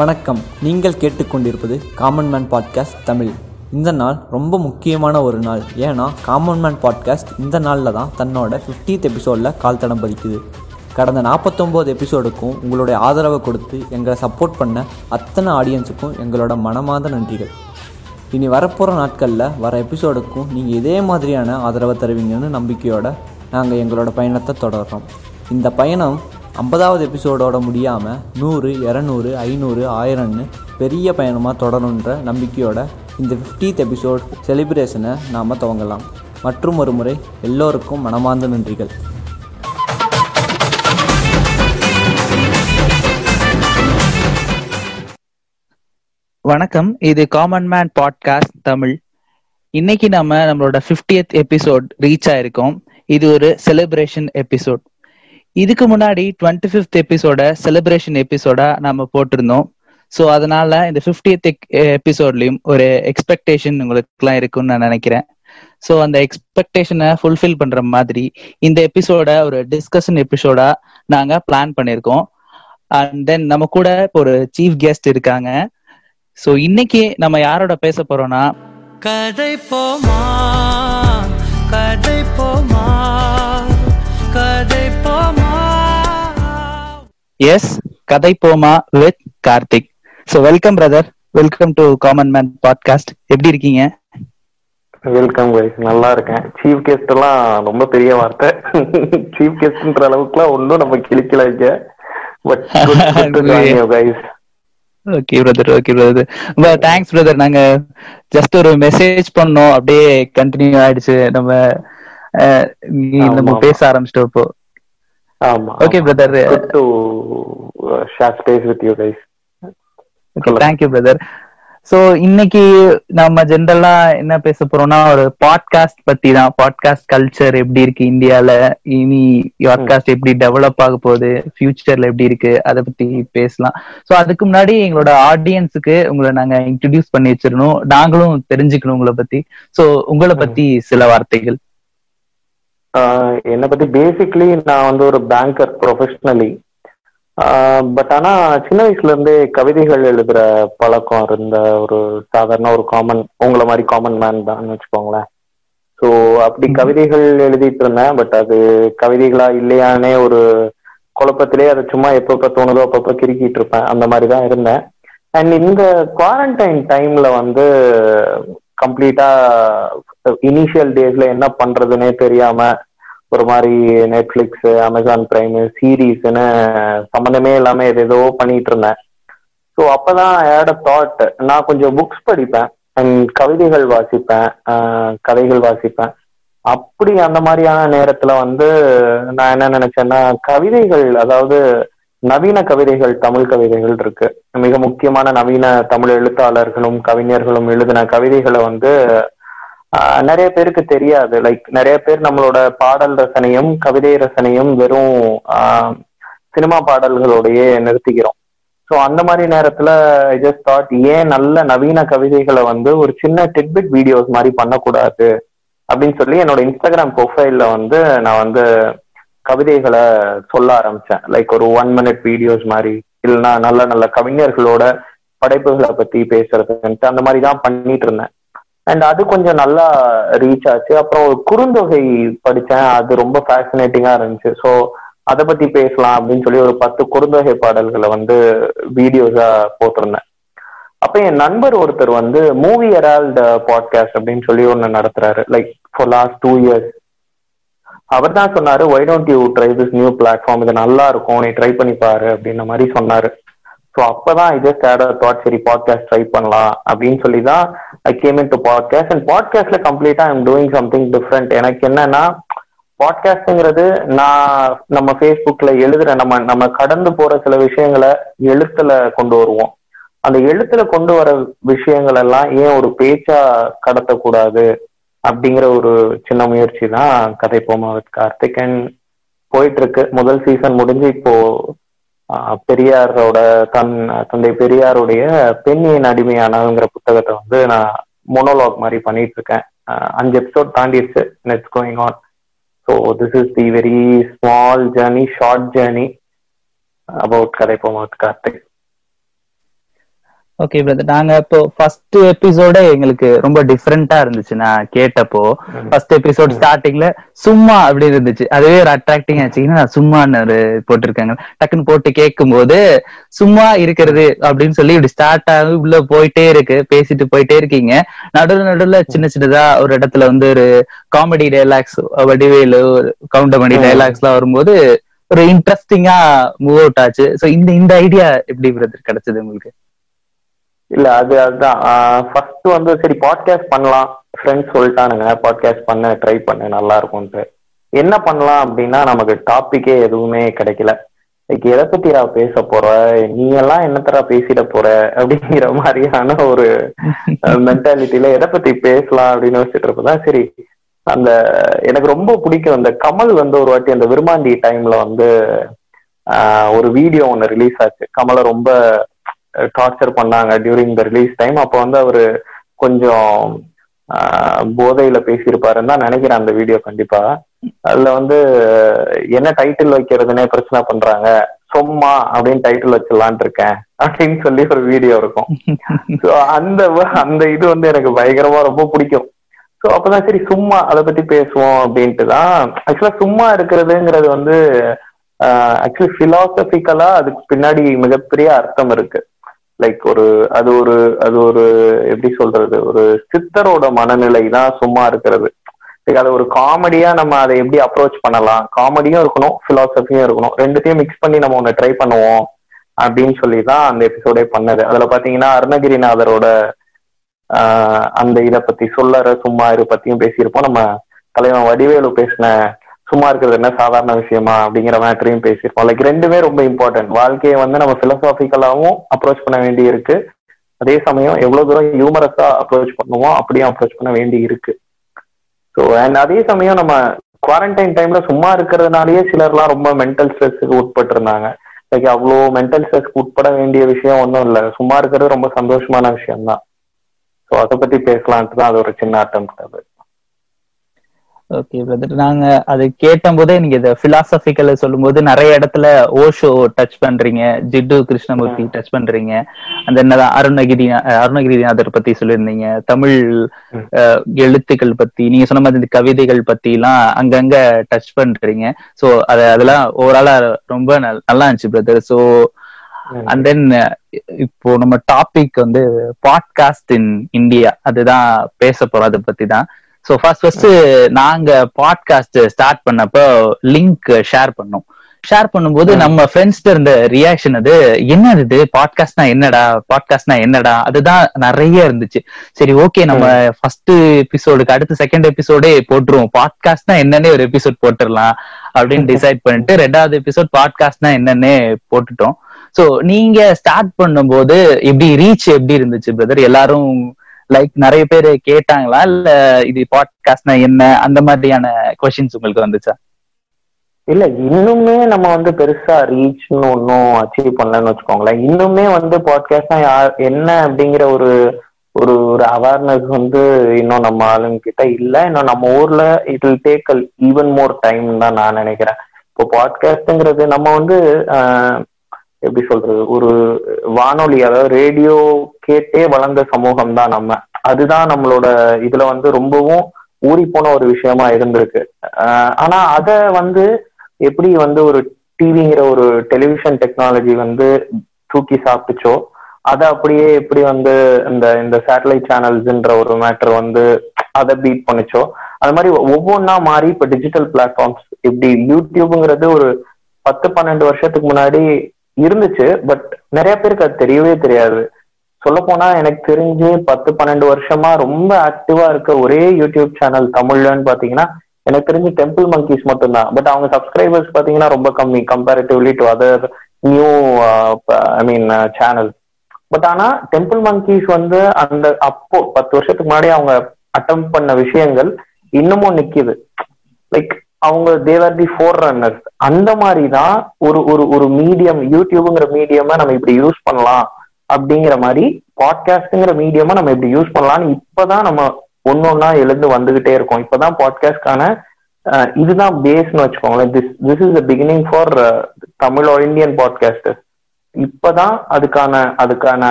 வணக்கம். நீங்கள் கேட்டுக்கொண்டிருப்பது காமன் மேன் பாட்காஸ்ட் தமிழ். இந்த நாள் ரொம்ப முக்கியமான ஒரு நாள். ஏன்னா காமன் மேன் பாட்காஸ்ட் இந்த நாளில் தான் தன்னோட ஃபிஃப்டீத் எபிசோடில் கால் தடம் பதிக்குது. கடந்த நாற்பத்தொம்போது எபிசோடுக்கும் உங்களுடைய ஆதரவை கொடுத்து எங்களை சப்போர்ட் பண்ண அத்தனை ஆடியன்ஸுக்கும் எங்களோட மனமார்ந்த நன்றிகள். இனி வரப்போகிற நாட்களில் வர எபிசோடுக்கும் நீங்கள் இதே மாதிரியான ஆதரவை தருவீங்கன்னு நம்பிக்கையோடு நாங்கள் எங்களோட பயணத்தை தொடர்றோம். இந்த பயணம் ஐம்பதாவது எபிசோடோட முடியாமல் நூறு இரநூறு ஐநூறு ஆயிரம்னு பெரிய பயணமாக தொடருன்ற நம்பிக்கையோட இந்த ஃபிஃப்டீத் எபிசோட் செலிப்ரேஷனை நாம் துவங்கலாம். மற்றும் ஒரு முறை எல்லோருக்கும் மனமார்ந்த நன்றிகள். வணக்கம். இது காமன் மேன் பாட்காஸ்ட் தமிழ். இன்னைக்கு நம்ம நம்மளோட 50th எபிசோட் ரீச் ஆயிருக்கோம். இது ஒரு செலிப்ரேஷன் எபிசோட் இதுக்கு முன்னாடி டுவெண்ட்டி ஃபிஃப்த் எபிசோட செலிப்ரேஷன் எபிசோடா நம்ம போட்டிருந்தோம். ஸோ அதனால இந்த 50th எபிசோட்லயும் e-, ஒரு எக்ஸ்பெக்டேஷன் உங்களுக்குலாம் இருக்கும்னு நான் நினைக்கிறேன். ஸோ அந்த எக்ஸ்பெக்டேஷனை ஃபுல்ஃபில் பண்ற மாதிரி இந்த எபிசோட ஒரு டிஸ்கஷன் எபிசோடா நாங்க பிளான் பண்ணியிருக்கோம். அண்ட் தென் நம்ம கூட இப்போ ஒரு சீஃப் கெஸ்ட் இருக்காங்க. ஸோ இன்னைக்கு நம்ம யாரோட பேச போறோம்னா கதை போமா கதை Poma. Yes Kathai Poma with Karthik so welcome brother welcome to common man podcast எப்படி இருக்கீங்க? வெல்கம் கைஸ் நல்லா இருக்கேன். சீஃப் கெஸ்ட் எல்லாம் ரொம்ப பெரிய வார்த்தை. சீஃப் கெஸ்ட்ன்ற அளவுக்குலாம் ஒன்றும் நம்ம கிழிக்கல இங்க. But guys okay brother okay brother thanks brother நாங்க ஜஸ்ட் ஒரு மெசேஜ் பண்ணோம். அப்படியே கண்டினியூ ஆயிடுச்சு. நம்ம நம்ம. பேச ஆரம்பிச்சிட்டோம் இப்போ. Brother. Good to share space with you guys okay சொல்லுங்க. தேங்க்யூ பிரதர் சோ இன்னைக்கு நம்ம ஜென்ரலா என்ன பேச போறோம்னா ஒரு பாட்காஸ்ட் பத்தி தான் பாட்காஸ்ட் கல்ச்சர் எப்படி இருக்கு இந்தியால? இனி பாட்காஸ்ட் எப்படி டெவலப் ஆக போகுது? ஃபியூச்சர்ல எப்படி இருக்கு? அதை பத்தி பேசலாம். சோ அதுக்கு முன்னாடி எங்களோட ஆடியன்ஸுக்கு உங்களை நாங்க இன்ட்ரடியூஸ் பண்ணி வச்சிடணும். நாங்களும் தெரிஞ்சுக்கணும் உங்களை பத்தி. சோ உங்களை பத்தி சில வார்த்தைகள். என்னை பத்தி பேசிக்லி நான் வந்து ஒரு பேங்கர் ப்ரொஃபஷனலி பட் ஆனா சின்ன வயசுல இருந்தே கவிதைகள் எழுதுற பழக்கம் இருந்த ஒரு சாதாரண ஒரு காமன் உங்களை மாதிரி காமன் மேன் தான் வச்சுக்கோங்களேன். ஸோ அப்படி. கவிதைகள் எழுதிட்டு இருந்தேன் பட் அது கவிதைகளா இல்லையானே ஒரு குழப்பத்திலே அதை சும்மா எப்பப்ப தோணுதோ அப்பப்ப கிறுக்கிட்டு இருப்பேன். அந்த மாதிரி தான் இருந்தேன். அண்ட் இந்த குவாரண்டைன் டைம்ல வந்து கம்ப்ளீட்டா இனிஷியல் டேஸ்ல என்ன பண்றதுன்னே தெரியாம ஒரு மாதிரி நெட்ஃபிளிக்ஸ் அமேசான் பிரைம் சீரீஸ்னு சம்மந்தமே இல்லாம எதேதோ பண்ணிட்டு இருந்தேன். ஸோ அப்பதான் ஏட தாட் நான் கொஞ்சம் புக்ஸ் படிப்பேன் அண்ட் கவிதைகள் வாசிப்பேன் கதைகள் வாசிப்பேன். அப்படி அந்த மாதிரியான நேரத்துல வந்து நான் என்ன நினைச்சேன்னா கவிதைகள் அதாவது நவீன கவிதைகள் தமிழ் கவிதைகள் இருக்கு. மிக முக்கியமான நவீன தமிழ் எழுத்தாளர்களும் கவிஞர்களும் எழுதின கவிதைகளை வந்து நிறைய பேருக்கு தெரியாது. லைக் நிறைய பேர் நம்மளோட பாடல் ரசனையும் கவிதை ரசனையும் வெறும் சினிமா பாடல்களோடையே நிறுத்திக்கிறோம். ஸோ அந்த மாதிரி நேரத்துல ஐ ஜஸ்ட் தாட் ஏன் நல்ல நவீன கவிதைகளை வந்து ஒரு சின்ன டெட்பிட் வீடியோஸ் மாதிரி பண்ணக்கூடாது? அப்படின்னு சொல்லி என்னோட இன்ஸ்டாகிராம் ப்ரொஃபைல்ல வந்து நான் வந்து கவிதைகளை சொல்ல ஆரம்பிச்சேன். லைக் ஒரு ஒன் மினிட் வீடியோஸ் மாதிரி இல்லைன்னா நல்ல நல்ல கவிஞர்களோட படைப்புகளை பத்தி பேசுறதுன்ட்டு அந்த மாதிரி தான் பண்ணிட்டு இருந்தேன். அண்ட் அது கொஞ்சம் நல்லா ரீச் ஆச்சு. அப்புறம் ஒரு குறுந்தொகை படித்தேன். அது ரொம்ப ஃபேசினேட்டிங்கா இருந்துச்சு. ஸோ அதை பத்தி பேசலாம் அப்படின்னு சொல்லி ஒரு பத்து குறுந்தொகை பாடல்களை வந்து வீடியோஸா போட்டிருந்தேன். அப்ப என் நண்பர் ஒருத்தர் வந்து மூவி ஹெரால்ட் பாட்காஸ்ட் அப்படின்னு சொல்லி ஒன்று நடத்துறாரு. Like for last two years அவர் தான் சொன்னாரு why don't you try this new platform இது நல்லா இருக்கும். நீ ட்ரை பண்ணி பாரு அப்படின்ற மாதிரி சொன்னாரு. ஸோ அப்பதான் இது ஸ்டார்ட் தாட் சரி பாட்காஸ்ட் ட்ரை பண்ணலாம் அப்படின்னு சொல்லி தான் I came into podcast and பாட்காஸ்ட்ல கம்ப்ளீட்டா ஐம் டூயிங் சம்திங் டிஃப்ரெண்ட் எனக்கு என்னன்னா பாட்காஸ்ட்ங்கிறது நான் நம்ம ஃபேஸ்புக்ல எழுதுற நம்ம நம்ம கடந்து போற சில விஷயங்களை எழுத்துல கொண்டு வருவோம். அந்த எழுத்துல கொண்டு வர விஷயங்கள் எல்லாம் ஏன் ஒரு பேச்சா கடத்தக்கூடாது? அப்படிங்கிற ஒரு சின்ன முயற்சி தான் கதை போமா வித் கார்த்திக் அண்ட் போயிட்டு இருக்கு முதல் சீசன் முடிஞ்சு இப்போ பெரியாரோட தன் தந்தை பெரியாருடைய பெண்ணின் அடிமையானதுங்கிற புத்தகத்தை வந்து நான் மொனோலாக் மாதிரி பண்ணிட்டு இருக்கேன் அஞ்சு எபிசோட் தாண்டிடுச்சு. Nets going on so this is the very small journey short journey about Kathai Poma with Karthik okay brother நாங்க இப்போ ஃபர்ஸ்ட் எபிசோட எங்களுக்கு ரொம்ப டிஃப்ரெண்டா இருந்துச்சு. நான் கேட்டப்போ ஃபர்ஸ்ட் எபிசோட் ஸ்டார்டிங்ல சும்மா அப்படி இருந்துச்சு. அதுவே ஒரு அட்ராக்டிங் ஆச்சுன்னா சும்மான்னு ஒரு போட்டிருக்காங்க. டக்குன்னு போட்டு கேட்கும் போது சும்மா இருக்கிறது அப்படின்னு சொல்லி இப்படி ஸ்டார்ட் ஆகி உள்ள போயிட்டே இருக்கு. பேசிட்டு போயிட்டே இருக்கீங்க. நடுவில் நடுவுல சின்ன சின்னதா ஒரு இடத்துல வந்து ஒரு comedy dialogues Vadivelu Goundamani dialogues எல்லாம் வரும்போது ஒரு இன்ட்ரெஸ்டிங்கா மூவ் அவுட் ஆச்சு. சோ இந்த இந்த ஐடியா எப்படி பிரதர் கிடைச்சது உங்களுக்கு? இல்ல அது அதுதான். ஃபர்ஸ்ட் வந்து சரி பாட்காஸ்ட் பண்ணலாம். ஃப்ரெண்ட்ஸ் சொல்லிட்டானுங்க பாட்காஸ்ட் பண்ண ட்ரை பண்ணு நல்லா இருக்கும்ட்டு என்ன பண்ணலாம் அப்படின்னா நமக்கு டாபிக்கே எதுவுமே கிடைக்கல. லைக் எதை பத்திடா பேச போற நீ எல்லாம் என்னத்தரா பேசிட போற? அப்படிங்கிற மாதிரியான ஒரு மென்டாலிட்டியில எதை பத்தி பேசலாம் அப்படின்னு வச்சுட்டு இருப்பதான் சரி அந்த எனக்கு ரொம்ப பிடிக்கும். அந்த கமல் வந்து ஒரு வாட்டி அந்த விருமாண்டி டைம்ல வந்து ஒரு வீடியோ ஒன்னு ரிலீஸ் ஆச்சு. கமலை ரொம்ப டார்ச்சர் பண்ணாங்க டியூரிங் த ரிலீஸ் டைம் அப்போ வந்து அவரு கொஞ்சம் ஆஹ், போதையில பேசியிருப்பாருன்னு தான் நினைக்கிறேன் அந்த வீடியோ கண்டிப்பா. அதுல வந்து என்ன டைட்டில் வைக்கிறதுனே பிரச்சனை பண்றாங்க. சும்மா அப்படின்னு டைட்டில் வச்சிடலான் இருக்கேன். அப்படின்னு சொல்லி ஒரு வீடியோ இருக்கும். ஸோ அந்த அந்த இது வந்து எனக்கு பயங்கரமா ரொம்ப பிடிக்கும். ஸோ அப்பதான் சரி சும்மா அதை பத்தி பேசுவோம் அப்படின்ட்டு தான். ஆக்சுவலா சும்மா இருக்கிறதுங்கிறது வந்து ஆக்சுவலி பிலாசபிக்கலா அதுக்கு பின்னாடி மிகப்பெரிய அர்த்தம் இருக்கு. லைக் ஒரு அது ஒரு அது ஒரு எப்படி சொல்றது? ஒரு சித்தரோட மனநிலை தான் சும்மா இருக்கிறது. லைக் அதை ஒரு காமெடியா நம்ம அதை எப்படி அப்ரோச் பண்ணலாம்? காமெடியும் இருக்கணும் பிலாசபியும் இருக்கணும். ரெண்டுத்தையும் மிக்ஸ் பண்ணி நம்ம ஒன்று ட்ரை பண்ணுவோம் அப்படின்னு சொல்லி தான் அந்த எபிசோடே பண்ணது. அதுல பாத்தீங்கன்னா அருணகிரிநாதரோட அந்த இதை பத்தி சொல்லற சும்மா இரு பத்தியும் பேசியிருப்போம். நம்ம தலைவன் வடிவேலு பேசின சும்மா இருக்கிறது என்ன சாதாரண விஷயமா அப்படிங்கிற மேட்டரையும் பேசியிருப்போம். லைக் ரெண்டுமே ரொம்ப இம்பார்ட்டன்ட் வாழ்க்கையை வந்து நம்ம பிலசாபிக்கலாவும் அப்ரோச் பண்ண வேண்டி இருக்கு. அதே சமயம் எவ்வளவு தூரம் ஹியூமரஸா அப்ரோச் பண்ணுவோம் அப்படியும் அப்ரோச் பண்ண வேண்டி இருக்கு. ஸோ அண்ட் அதே சமயம் நம்ம குவாரண்டைன் டைம்ல சும்மா இருக்கிறதுனாலயே சிலர்லாம் ரொம்ப மென்டல் ஸ்ட்ரெஸ்ஸுக்கு உட்பட்டு இருந்தாங்க லைக் அவ்வளோ மென்டல் ஸ்ட்ரெஸ்க்கு உட்பட வேண்டிய விஷயம் ஒன்றும் இல்லை. சும்மா இருக்கிறது ரொம்ப சந்தோஷமான விஷயம் தான் ஸோ அதை பத்தி பேசலான்ட்டு தான் அது ஒரு சின்ன அட்டம் அது. ஓகே பிரதர் நாங்க அது கேட்டபோதே நீங்க இத பிலாசபிக்கல சொல்லும்போது நிறைய இடத்துல ஓஷோ டச் பண்றீங்க. ஜிட்டு கிருஷ்ணமூர்த்தி டச் பண்றீங்க. அந்த என்னதான் அருணகிரி அருணகிரிநாதர் பத்தி சொல்லியிருந்தீங்க. தமிழ் எழுத்துக்கள் பத்தி நீங்க சொன்ன மாதிரி இந்த கவிதைகள் பத்தி எல்லாம் அங்கங்க டச் பண்றீங்க. சோ அது அதெல்லாம் ஓவராலா ரொம்ப நல்- நல்லா இருந்துச்சு பிரதர் சோ அண்ட் தென் இப்போ நம்ம டாபிக் வந்து பாட்காஸ்ட் இன் இந்தியா அதுதான் பேச போறோம் அதை பத்தி தான் ஸோ ஃபர்ஸ்ட் ஃபர்ஸ்ட் நாங்க பாட்காஸ்ட் ஸ்டார்ட் பண்ணப்போ லிங்க் ஷேர் பண்ணோம். ஷேர் பண்ணும்போது நம்ம ஃப்ரெண்ட்ஸ்ட இருந்த ரியாக்ஷன் அது என்னது இது? பாட்காஸ்ட்னா என்னடா? பாட்காஸ்ட்னா என்னடா? அதுதான் நிறைய இருந்துச்சு. சரி ஓகே நம்ம ஃபர்ஸ்ட் எபிசோடுக்கு அடுத்து செகண்ட் எபிசோடே போட்டுருவோம். பாட்காஸ்ட்னா என்னன்னே ஒரு எபிசோட் போட்டுடலாம் அப்படின்னு டிசைட் பண்ணிட்டு ரெண்டாவது எபிசோட் பாட்காஸ்ட்னா என்னன்னே போட்டுட்டோம். சோ நீங்க ஸ்டார்ட் பண்ணும்போது எப்படி ரீச் எப்படி இருந்துச்சு பிரதர் எல்லாரும் லைக் நிறைய பேர் கேட்டாங்களா? இல்ல இது பாட்காஸ்ட்னா என்ன? அந்த மாதிரியான கொஸ்டின்ஸ் உங்களுக்கு வந்துச்சா? இல்ல இன்னுமே நம்ம வந்து பெருசா ரீச்னு ஒன்றும் அச்சீவ் பண்ணலன்னு வச்சுக்கோங்களேன். இன்னுமே வந்து பாட்காஸ்ட்னா யார் என்ன அப்படிங்கிற ஒரு ஒரு ஒரு அவேர்னஸ் வந்து இன்னும் நம்ம ஆளுங்க கிட்ட இல்ல. இன்னும் நம்ம ஊர்ல it will take even more time தான் நான் நினைக்கிறேன். இப்போ பாட்காஸ்ட்ங்கிறது நம்ம வந்து ஆஹ், எப்படி சொல்றது ஒரு வானொலி அதாவது ரேடியோ கேட்டே வளர்ந்த சமூகம் தான் நம்ம. அதுதான் நம்மளோட இதுல வந்து ரொம்பவும் ஊறி போன ஒரு விஷயமா இருந்திருக்கு. ஆனா அத வந்து எப்படி வந்து ஒரு டிவிங்கிற ஒரு டெலிவிஷன் டெக்னாலஜி வந்து தூக்கி சாப்பிட்டுச்சோ அதை அப்படியே எப்படி வந்து இந்த இந்த சேட்டலைட் சேனல்ஸ்ன்ற ஒரு மேட்டர் வந்து அதை பீட் பண்ணுச்சோ அது மாதிரி ஒவ்வொன்றா மாறி இப்போ டிஜிட்டல் பிளாட்ஃபார்ம்ஸ் இப்படி யூடியூப்ங்கிறது ஒரு பத்து பன்னெண்டு வருஷத்துக்கு முன்னாடி இருந்துச்சு பட் நிறைய பேருக்கு அது தெரியவே தெரியாது. சொல்ல போனா எனக்கு தெரிஞ்சு பத்து பன்னெண்டு வருஷமா ரொம்ப ஆக்டிவா இருக்க ஒரே யூடியூப் சேனல் தமிழ்லன்னு பாத்தீங்கன்னா எனக்கு தெரிஞ்சு டெம்பிள் மங்கீஸ் மட்டும்தான். பட் அவங்க சப்ஸ்கிரைபர்ஸ் பாத்தீங்கன்னா ரொம்ப கம்மி comparatively to other new I mean channel but ஆனா டெம்பிள் மங்கிஸ் வந்து அந்த அப்போ பத்து வருஷத்துக்கு முன்னாடி அவங்க அட்டம் பண்ண விஷயங்கள் இன்னமும் நிக்குது. லைக் அவங்க தேவர் தி ஃபோர் ரன்னர்ஸ் அந்த மாதிரி தான் ஒரு ஒரு ஒரு மீடியம் யூடியூப்ங்கிற மீடியமா நம்ம இப்படி யூஸ் பண்ணலாம் அப்படிங்கிற மாதிரி பாட்காஸ்ட்ங்கிற மீடியமா நம்ம இப்படி யூஸ் பண்ணலாம்னு இப்பதான் நம்ம ஒன்னொன்னா எழுந்து வந்துகிட்டே இருக்கோம். இப்பதான் பாட்காஸ்ட்கான இதுதான் பேஸ்னு வச்சுக்கோங்களேன். This this is the beginning for Tamil or Indian podcaster இப்பதான் அதுக்கான அதுக்கான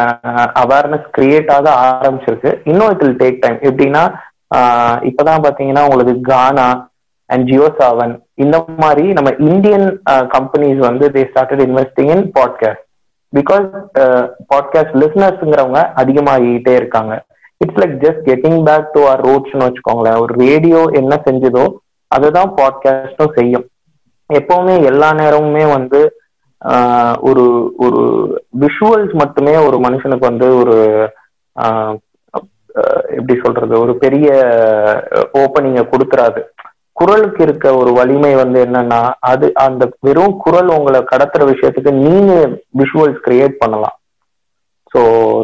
அவேர்னஸ் கிரியேட் ஆக ஆரம்பிச்சிருக்கு. இன்னும் இட் வில் டேக் டைம் எப்படின்னா இப்பதான் பாத்தீங்கன்னா உங்களுக்கு கானா அண்ட் ஜியோ சாவன் இந்த மாதிரி நம்ம இந்தியன் கம்பெனிஸ் uh, வந்து they started investing in podcast because podcast லிசனர்ஸ்ங்கிறவங்க அதிகமாகிட்டே இருக்காங்க. It's like just getting back to our ரூட்ஸ்னு வச்சுக்கோங்களேன். ஒரு ரேடியோ என்ன செஞ்சதோ அதுதான் பாட்காஸ்டும் செய்யும். எப்பவுமே எல்லா நேரமுமே வந்து uh, ஒரு ஒரு விஷுவல்ஸ் மட்டுமே ஒரு மனுஷனுக்கு வந்து ஒரு uh, எப்படி சொல்றது? ஒரு பெரிய ஓப்பனிங்க கொடுத்துறாது. குரலுக்கு இருக்க ஒரு வலிமை வந்து என்னன்னா அது அந்த வெறும் குரல் உங்களை கடத்துற விஷயத்துக்கு நீங்க விஷுவல்ஸ் கிரியேட் பண்ணலாம். So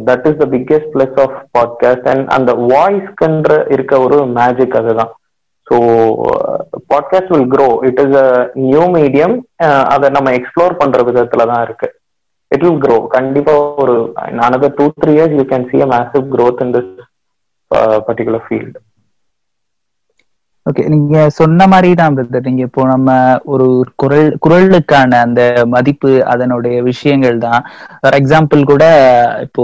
that is the biggest plus of podcast and அந்த வாய்ஸ்க்குன்ற இருக்க ஒரு மேஜிக் அதுதான். So podcast will grow it is a new medium அதை நம்ம எக்ஸ்ப்ளோர் பண்ற விதத்துல தான் இருக்கு. இட் வில் க்ரோ கண்டிப்பா ஒரு another two three years you can see a massive growth in this particular field okay நீங்க சொன்ன மாதிரி தான் பிரதர் நீங்க இப்போ நம்ம ஒரு குரல் குரலுக்கான அந்த மதிப்பு அதனுடைய விஷயங்கள் தான் ஃபார் எக்ஸாம்பிள் கூட இப்போ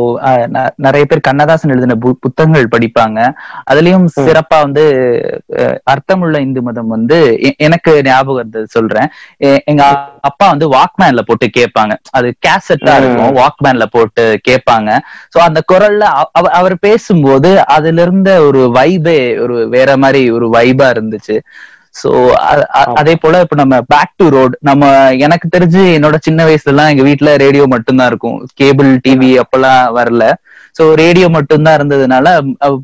நிறைய பேர் கண்ணதாசன் எழுதின பு- புத்தகங்கள் படிப்பாங்க. அதுலயும் சிறப்பா வந்து அர்த்தமுள்ள இந்து மதம் வந்து எனக்கு ஞாபகம் சொல்றேன். எங்க அப்பா வந்து வாக்மேன்ல போட்டு கேட்பாங்க. அது கேசட்டா இருக்கும் வாக்மேன்ல போட்டு கேட்பாங்க. சோ அந்த குரல்ல அவ- அவ- அவர் பேசும்போது அதுல இருந்த ஒரு வைபே ஒரு வேற மாதிரி ஒரு வைபா இருந்துச்சு. சோ அதே போல இப்ப நம்ம பேக் டு ரோட் நம்ம எனக்கு தெரிஞ்சு என்னோட சின்ன வயசுல எல்லாம் எங்க வீட்ல ரேடியோ மட்டும்தான் இருக்கும். கேபிள் டிவி அப்பெல்லாம் வரல. சோ ரேடியோ மட்டும்தான் இருந்ததுனால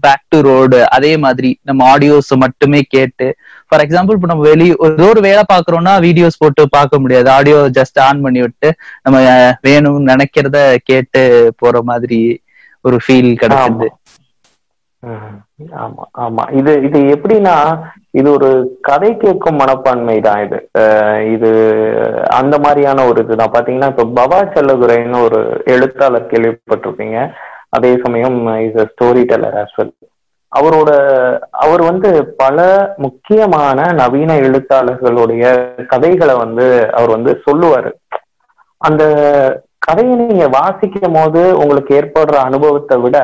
பேக் டு ரோடு அதே மாதிரி நம்ம ஆடியோஸ் மட்டுமே கேட்டு ஃபார் எக்ஸாம்பிள் இப்ப நம்ம வெளிய ஏதோ ஒரு வேலை பாக்குறோம்னா வீடியோஸ் போட்டு பார்க்க முடியாது. ஆடியோ ஜஸ்ட் ஆன் பண்ணி விட்டு நம்ம வேணும்னு நினைக்கிறத கேட்டு போற மாதிரி ஒரு ஃபீல் கிடைச்சது. ஆமா ஆமா. இது இது எப்படின்னா இது ஒரு கதை கேட்கும் மனப்பான்மை தான் இது. இது அந்த மாதிரியான ஒரு இதுதான். பாத்தீங்கன்னா இப்ப பவா செல்லதுரைன்னு ஒரு எழுத்தாளர் கேள்விப்பட்டிருப்பீங்க. அதே சமயம் is a storyteller as well அவரோட அவர் வந்து பல முக்கியமான நவீன எழுத்தாளர்களுடைய கதைகளை வந்து அவர் வந்து சொல்லுவாரு. அந்த கதையை நீங்க வாசிக்கும் போது உங்களுக்கு ஏற்படுற அனுபவத்தை விட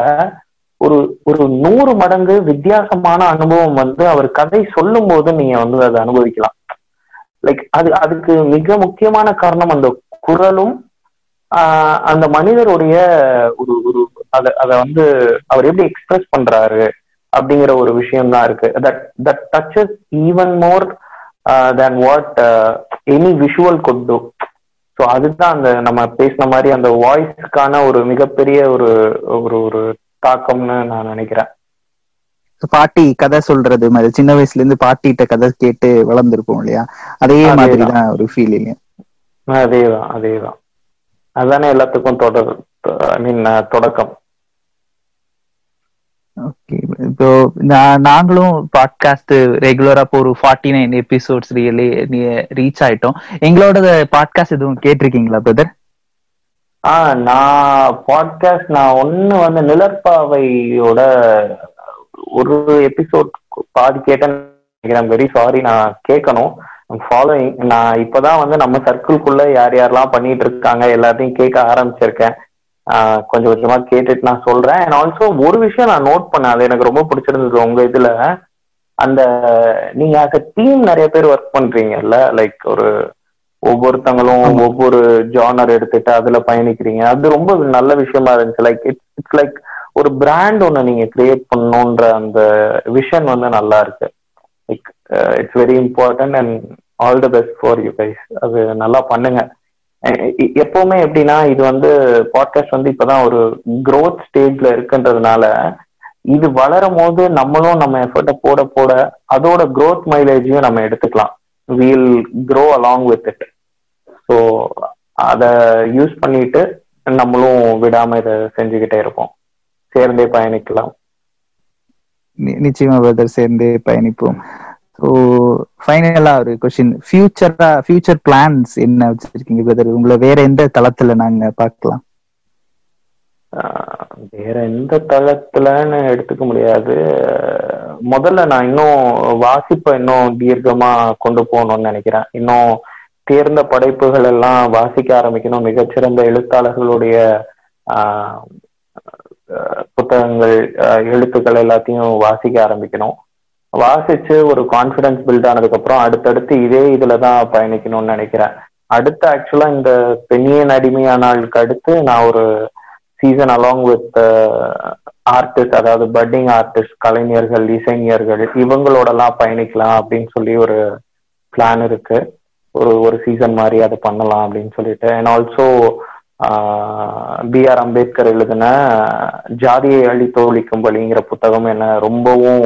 ஒரு ஒரு நூறு மடங்கு வித்தியாசமான அனுபவம் வந்து அவர் கதை சொல்லும் போது நீங்க வந்து அதை அனுபவிக்கலாம். லைக் அது அதுக்கு மிக முக்கியமான காரணம் அந்த குரலும் ஆஹ் அந்த மனிதருடைய ஒரு ஒரு அதை அதை வந்து அவர் எப்படி எக்ஸ்பிரஸ் பண்றாரு அப்படிங்கிற ஒரு விஷயம் தான் இருக்கு that that touches even more than what any visual could do so அதுதான் அந்த நம்ம பேசின மாதிரி அந்த வாய்ஸ்க்கான ஒரு மிகப்பெரிய ஒரு ஒரு ஒரு தாக்கம்னு நான் நினைக்கிறேன். பாட்டி கதை சொல்றது மாதிரி சின்ன வயசுல இருந்து பாட்டிகிட்ட கதை கேட்டு வளர்ந்துருப்போம் இல்லையா? அதே அதேதான். மாதிரி தான் ஒரு ஃபீலிங் அதேதான் அதேதான். அதானே எல்லாத்துக்கும் தொடர் ஐ மீன் தொடக்கம். ஓகே இப்போ நாங்களும் பாட்காஸ்ட் ரெகுலரா இப்போ ஒரு forty nine episodes really reach ஆயிட்டோம். எங்களோட பாட்காஸ்ட் எதுவும் கேட்டிருக்கீங்களா பிரதர் ஆ நான் பாட்காஸ்ட் நான் ஒண்ணு வந்து நிலப்பாவையோட ஒரு எபிசோட் பாதி கேட்டேன்னு நினைக்கிறேன் வெரி சாரி நான் கேட்கணும். ஃபாலோயிங் நான் இப்போதான் வந்து நம்ம சர்க்கிள்குள்ள யார் யாரெல்லாம் பண்ணிட்டு இருக்காங்க எல்லாத்தையும் கேட்க ஆரம்பிச்சிருக்கேன். கொஞ்சம் கொஞ்சமா கேட்டுட்டு நான் சொல்றேன். அண்ட் ஆல்சோ ஒரு விஷயம் நான் நோட் பண்ணேன் அது எனக்கு ரொம்ப பிடிச்சிருந்தது உங்க இதுல. அந்த நீங்க ஆஸ் அ டீம் நிறைய பேர் ஒர்க் பண்றீங்கல்ல லைக் ஒரு ஒவ்வொருத்தங்களும் ஒவ்வொரு ஜானர் எடுத்துட்டு அதுல பயணிக்கிறீங்க. அது ரொம்ப நல்ல விஷயமா இருந்துச்சு. லைக் இட்ஸ் இட்ஸ் லைக் ஒரு பிராண்ட் ஒன்று நீங்க கிரியேட் பண்ணணுன்ற அந்த விஷன் வந்து நல்லா இருக்கு. Like it's very important and all the best for you guys அது நல்லா பண்ணுங்க. எப்பவுமே எப்படின்னா இது வந்து பாட்காஸ்ட் வந்து இப்பதான் ஒரு growth ஸ்டேஜ்ல இருக்குன்றதுனால இது வளரும் போது நம்மளும் நம்ம எஃபர்ட்டை போட போட அதோட growth மைலேஜையும் நம்ம எடுத்துக்கலாம். We'll grow along with it. So அதை யூஸ் பண்ணிட்டு நம்மளும் விடாம இதை செஞ்சுக்கிட்டே இருப்போம் சேர்ந்தே பயணிக்கலாம். நிச்சயமா பிரதர் சேர்ந்து பயணிப்போம். ஸோ ஃபைனலா ஒரு கொஸ்டின் ஃபியூச்சரா ஃபியூச்சர் பிளான்ஸ் என்ன வச்சிருக்கீங்க பிரதர் உங்களை வேற எந்த தளத்துல நாங்க பார்க்கலாம்? வேற எந்த தளத்துலன்னு எடுத்துக்க முடியாது. முதல்ல நான் இன்னும் வாசிப்பை இன்னும் தீர்க்கமா கொண்டு போகணும்னு நினைக்கிறேன். இன்னும் தேர்ந்த படைப்புகள் எல்லாம் வாசிக்க ஆரம்பிக்கணும். மிகச்சிறந்த எழுத்தாளர்களுடைய புத்தகங்கள் எழுத்துக்கள் எல்லாத்தையும் வாசிக்க ஆரம்பிக்கணும். வாசிச்சு ஒரு கான்ஃபிடன்ஸ் பில்ட் ஆனதுக்கு அப்புறம் அடுத்தடுத்து இதே இதுல தான் பயணிக்கணும்னு நினைக்கிறேன். அடுத்து ஆக்சுவலா இந்த பெண்ணியன் அடிமையானாளுக்கு அடுத்து நான் ஒரு சீசன் அலாங் வித் ஆர்டிஸ்ட் அதாவது பட்டிங் ஆர்டிஸ்ட் கலைஞர்கள் இசைஞர்கள் இவங்களோடலாம் பயணிக்கலாம் அப்படின்னு சொல்லி ஒரு பிளான் இருக்கு. ஒரு ஒரு சீசன் மாதிரி அதை பண்ணலாம் அப்படின்னு சொல்லிட்டு. And also B R Ambedkar எழுதின ஜாதியை அழித்து ஒழிக்கும்படிங்கிற புத்தகம் என்ன ரொம்பவும்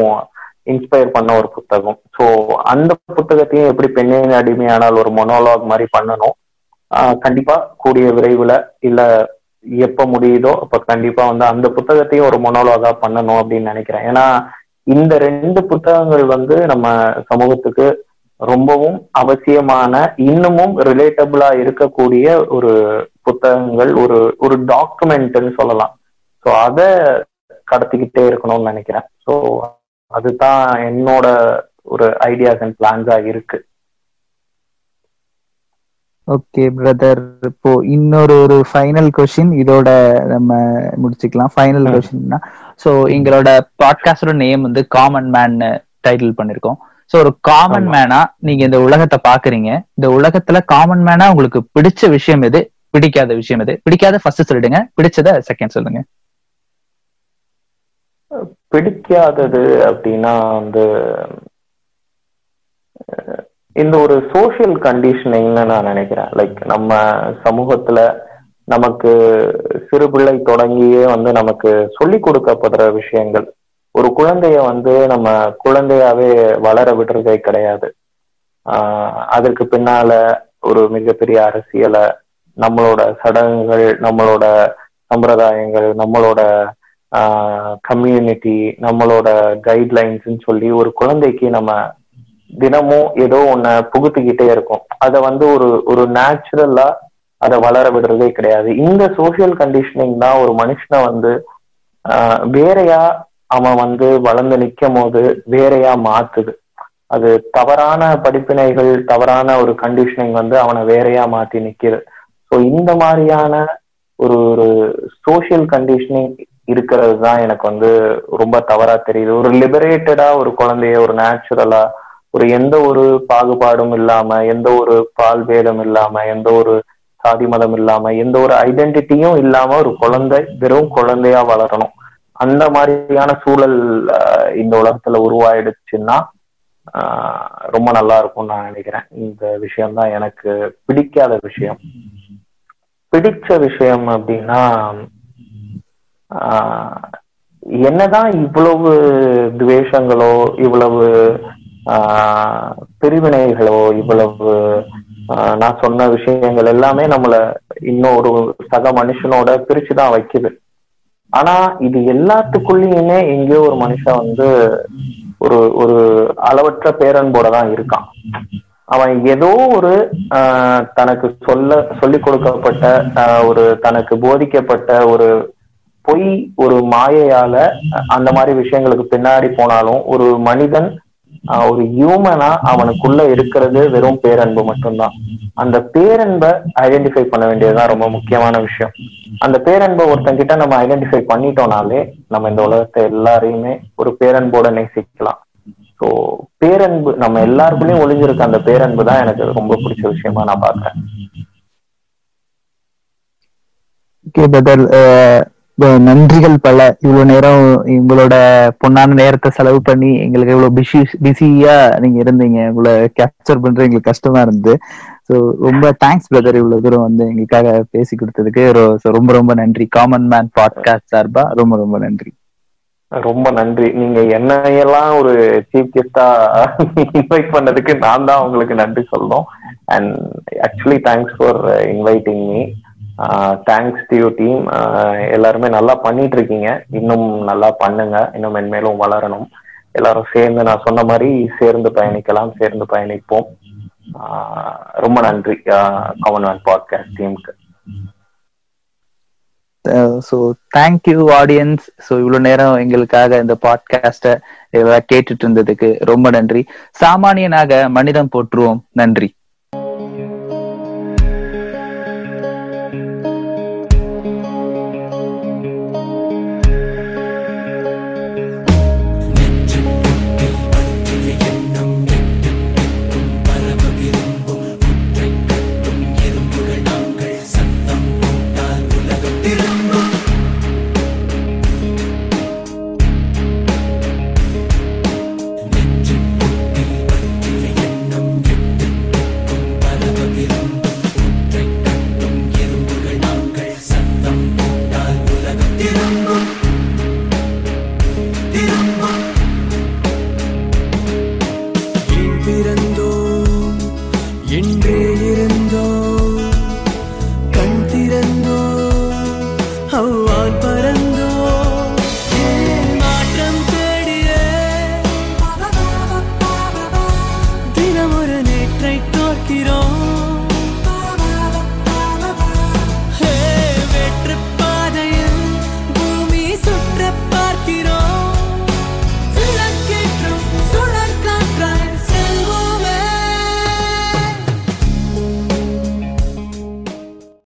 இன்ஸ்பயர் பண்ண ஒரு புத்தகம். ஸோ அந்த புத்தகத்தையும் எப்படி பெண்ணின் அடிமையானால் ஒரு மொனோலாக் மாதிரி பண்ணணும்? கண்டிப்பா கூடிய விரைவில் இல்ல எப்ப முடியுதோ அப்ப கண்டிப்பா வந்து அந்த புத்தகத்தையும் ஒரு மொனோலாகா பண்ணணும் அப்படின்னு நினைக்கிறேன். ஏன்னா இந்த ரெண்டு புத்தகங்கள் வந்து நம்ம சமூகத்துக்கு ரொம்பவும் அவசியமான இன்னமும் ரிலேட்டபிளா இருக்கக்கூடிய ஒரு புத்தகங்கள் ஒரு ஒரு டாக்குமெண்ட்னு சொல்லலாம். ஸோ அதை கடத்திக்கிட்டே இருக்கணும்னு நினைக்கிறேன். ஸோ அதுதான் என்னோட ஒரு ஐடியாஸ் அண்ட் பிளான்ஸா இருக்கு. ஓகே பிரதர் இப்போ இன்னொரு ஒரு ஃபைனல் கொஸ்டின் இதோட நம்ம முடிச்சுக்கலாம். ஃபைனல். கொஸ்டின்னா சோ எங்களோட பாட்காஸ்டோட நேம் வந்து காமன் மேன் டைட்டில் பண்ணிருக்கோம். சோ ஒரு காமன். மேனா நீங்க இந்த உலகத்தை பாக்குறீங்க இந்த உலகத்துல காமன் மேனா உங்களுக்கு பிடிச்ச விஷயம் எது? பிடிக்காத விஷயம் எது? பிடிக்காத ஃபர்ஸ்ட் சொல்லிடுங்க. பிடிச்சத செகண்ட் சொல்லுங்க. பிடிக்காதது அப்படின்னா வந்து இந்த ஒரு சோஷியல் கண்டிஷனிங்னு நான் நினைக்கிறேன். லைக் நம்ம சமூகத்துல நமக்கு சிறு பிள்ளை தொடங்கியே வந்து நமக்கு சொல்லி கொடுக்கப்படுற விஷயங்கள். ஒரு குழந்தைய வந்து நம்ம குழந்தையாவே வளர விடுறதே கிடையாது. ஆஹ் அதற்கு பின்னால ஒரு மிகப்பெரிய அரசியலை நம்மளோட சடங்குகள் நம்மளோட சம்பிரதாயங்கள் நம்மளோட கம்யூனிட்டி நம்மளோட கைட்லைன்ஸ்ன்னு சொல்லி ஒரு குழந்தைக்கு நம்ம தினமும் ஏதோ ஒன்ன புகுத்திக்கிட்டே இருக்கும். அதை வந்து ஒரு ஒரு நேச்சுரலா அதை வளர விடுறதே கிடையாது. இந்த சோஷியல் கண்டிஷனிங் தான் ஒரு மனுஷனை வந்து ஆஹ் வேறையா அவன் வந்து வளர்ந்து நிற்கும் போது வேறையா மாத்துது. அது தவறான படிப்பினைகள் தவறான ஒரு கண்டிஷனிங் வந்து அவனை வேறையா மாத்தி நிக்குது. ஸோ இந்த மாதிரியான ஒரு ஒரு சோஷியல் கண்டிஷனிங் இருக்கிறது தான் எனக்கு வந்து ரொம்ப தவறா தெரியுது. ஒரு லிபரேட்டடா ஒரு குழந்தைய ஒரு நேச்சுரலா ஒரு எந்த ஒரு பாகுபாடும் இல்லாம எந்த ஒரு பால் பேதம் இல்லாம எந்த ஒரு சாதி மதம் இல்லாம எந்த ஒரு ஐடென்டிட்டியும் இல்லாம ஒரு குழந்தை வெறும் குழந்தையா வளரணும். அந்த மாதிரியான சூழல் இந்த உலகத்துல உருவாயிடுச்சுன்னா ஆஹ் ரொம்ப நல்லா இருக்கும்னு நான் நினைக்கிறேன். இந்த விஷயம் தான் எனக்கு பிடிக்காத விஷயம். பிடிச்ச விஷயம் அப்படின்னா ஆஹ் என்னதான் இவ்வளவு துவேஷங்களோ இவ்வளவு ஆஹ் பிரிவினைகளோ இவ்வளவு ஆஹ் நான் சொன்ன விஷயங்கள் எல்லாமே நம்மள இன்னொரு சக மனுஷனோட பிரிச்சுதான் வைக்குது. ஆனா இது எல்லாத்துக்குள்ளயுமே எங்கேயோ ஒரு மனுஷன் வந்து ஒரு ஒரு அளவற்ற பேரன்போட தான் இருக்கான். அவன் ஏதோ ஒரு ஆஹ் தனக்கு சொல்ல சொல்லிக் கொடுக்கப்பட்ட ஒரு தனக்கு போதிக்கப்பட்ட ஒரு பொய் ஒரு மாயையால அந்த மாதிரி விஷயங்களுக்கு பின்னாடி போனாலும் ஒரு மனிதன் ஆஹ் ஒரு ஹியூமனா அவனுக்குள்ள இருக்கிறது வெறும் பேரன்பு மட்டும்தான். அந்த பேரன்பை ஐடென்டிஃபை பண்ண வேண்டியதுதான் ரொம்ப முக்கியமான விஷயம். அந்த பேரன்பை ஒருத்தங்கிட்ட நம்ம ஐடென்டிஃபை பண்ணிட்டோம்னாலே நம்ம இந்த உலகத்தை எல்லாரையுமே ஒரு பேரன்போட நேசிக்கலாம். ஸோ பேரன்பு நம்ம எல்லாருக்குள்ளயும் ஒளிஞ்சிருக்க அந்த பேரன்பு தான் எனக்கு ரொம்ப பிடிச்ச விஷயமா நான் பாக்குறேன் ஓகே நன்றிகள் பல. இவ்வளவு நேரம் உங்களோட பொன்னான நேரத்தை செலவு பண்ணி எங்களுக்கு இவ்வளவு பிஸி பிஸியா நீங்க இருந்தீங்க. உங்களை கேப்சர் பண்றது எங்களுக்கு கஷ்டமா இருந்து ஸோ ரொம்ப தேங்க்ஸ் பிரதர் இவ்வளவு தூரம் வந்து எங்களுக்காக பேசி கொடுத்ததுக்கு. ரொம்ப ரொம்ப நன்றி. காமன் மேன் பாட்காஸ்ட் சார்பா ரொம்ப ரொம்ப நன்றி. ரொம்ப நன்றி. நீங்க என்னையெல்லாம் ஒரு சீஃப் கெஸ்டா இன்வைட் பண்ணதுக்கு நான் தான் உங்களுக்கு நன்றி சொல்லணும். And actually thanks for inviting me thanks to you team எல்லாருமே நல்லா பண்ணிட்டு இருக்கீங்க இன்னும் நல்லா பண்ணுங்க. இன்னும் மென்மேலும் வளரணும். எல்லாரும் சேர்ந்து நான் சொன்ன மாதிரி சேர்ந்து பயணிக்கலாம் சேர்ந்து பயணிப்போம். ரொம்ப நன்றி. காமன்வெல்த் பாட்காஸ்ட் டீமுக்கு. So thank you audience so இவ்வளோ நேரம் எங்களுக்காக இந்த பாட்காஸ்ட கேட்டுட்டு இருந்ததுக்கு ரொம்ப நன்றி. சாமானியனாக மனிதம் போற்றுவோம். நன்றி.